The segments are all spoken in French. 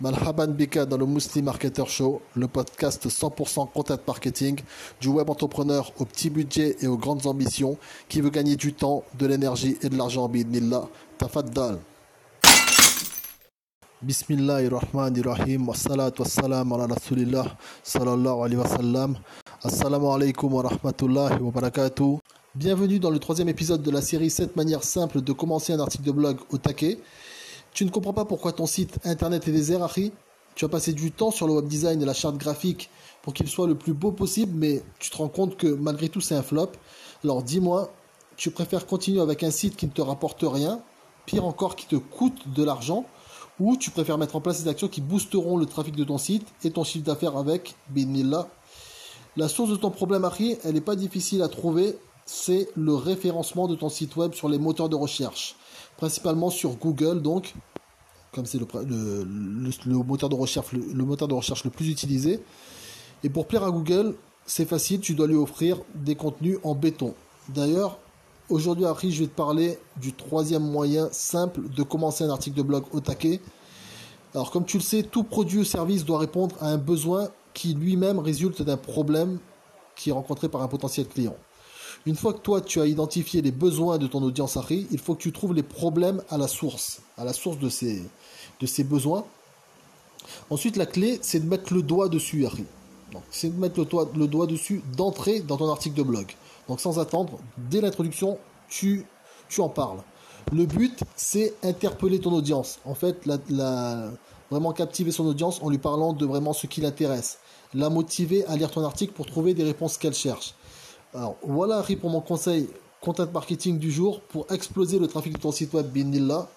Malhaban Bika dans le Muslim Marketer Show, le podcast 100% content marketing du web entrepreneur au petit budget et aux grandes ambitions qui veut gagner du temps, de l'énergie et de l'argent bidnillah. Tafaddal. Bismillahirrahmanirrahim. Ala. Assalamu alaikum wa rahmatullahi. Bienvenue dans le troisième épisode de la série 7 manières simples de commencer un article de blog au taquet. Tu ne comprends pas pourquoi ton site internet est désert, Harry Tu as passé du temps sur le web design et la charte graphique pour qu'il soit le plus beau possible, mais tu te rends compte que malgré tout c'est un flop. Alors dis-moi, tu préfères continuer avec un site qui ne te rapporte rien, pire encore qui te coûte de l'argent, ou tu préfères mettre en place des actions qui boosteront le trafic de ton site et ton chiffre d'affaires avec Binillah La source de ton problème, Harry, elle n'est pas difficile à trouver, c'est le référencement de ton site web sur les moteurs de recherche principalement sur Google, donc, comme c'est le, moteur de recherche, le, moteur de recherche le plus utilisé. Et pour plaire à Google, c'est facile, tu dois lui offrir des contenus en béton. D'ailleurs, aujourd'hui, Harry, je vais te parler du troisième moyen simple de commencer un article de blog au taquet. Alors, comme tu le sais, tout produit ou service doit répondre à un besoin qui lui-même résulte d'un problème qui est rencontré par un potentiel client. Une fois que toi, tu as identifié les besoins de ton audience Harry, il faut que tu trouves les problèmes à la source, à la source de ces, besoins. Ensuite, la clé, c'est de mettre le doigt dessus, Harry. C'est de mettre le doigt, dessus d'entrer dans ton article de blog. Donc, sans attendre, dès l'introduction, tu, en parles. Le but, c'est interpeller ton audience. En fait, la, vraiment captiver son audience en lui parlant de vraiment ce qui l'intéresse. La motiver à lire ton article pour trouver des réponses qu'elle cherche. Alors voilà Harry pour mon conseil content marketing du jour pour exploser le trafic de ton site web Binilla.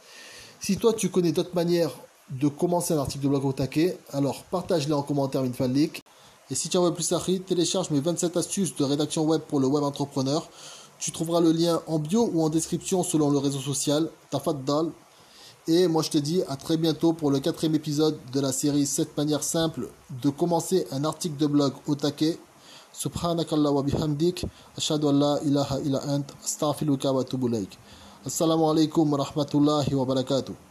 Si toi tu connais d'autres manières de commencer un article de blog au taquet, alors partage-les en commentaire une fanlick. Et si tu en veux plus Harry, télécharge mes 27 astuces de rédaction web pour le web entrepreneur. Tu trouveras le lien en bio ou en description selon le réseau social, Tafaddal. Et moi je te dis à très bientôt pour le quatrième épisode de la série 7 manières simples de commencer un article de blog au taquet. سبحانك الله وبحمدك أشهد أن لا إله إلا أنت أستغفرك وأتوب إليك. السلام عليكم ورحمة الله وبركاته.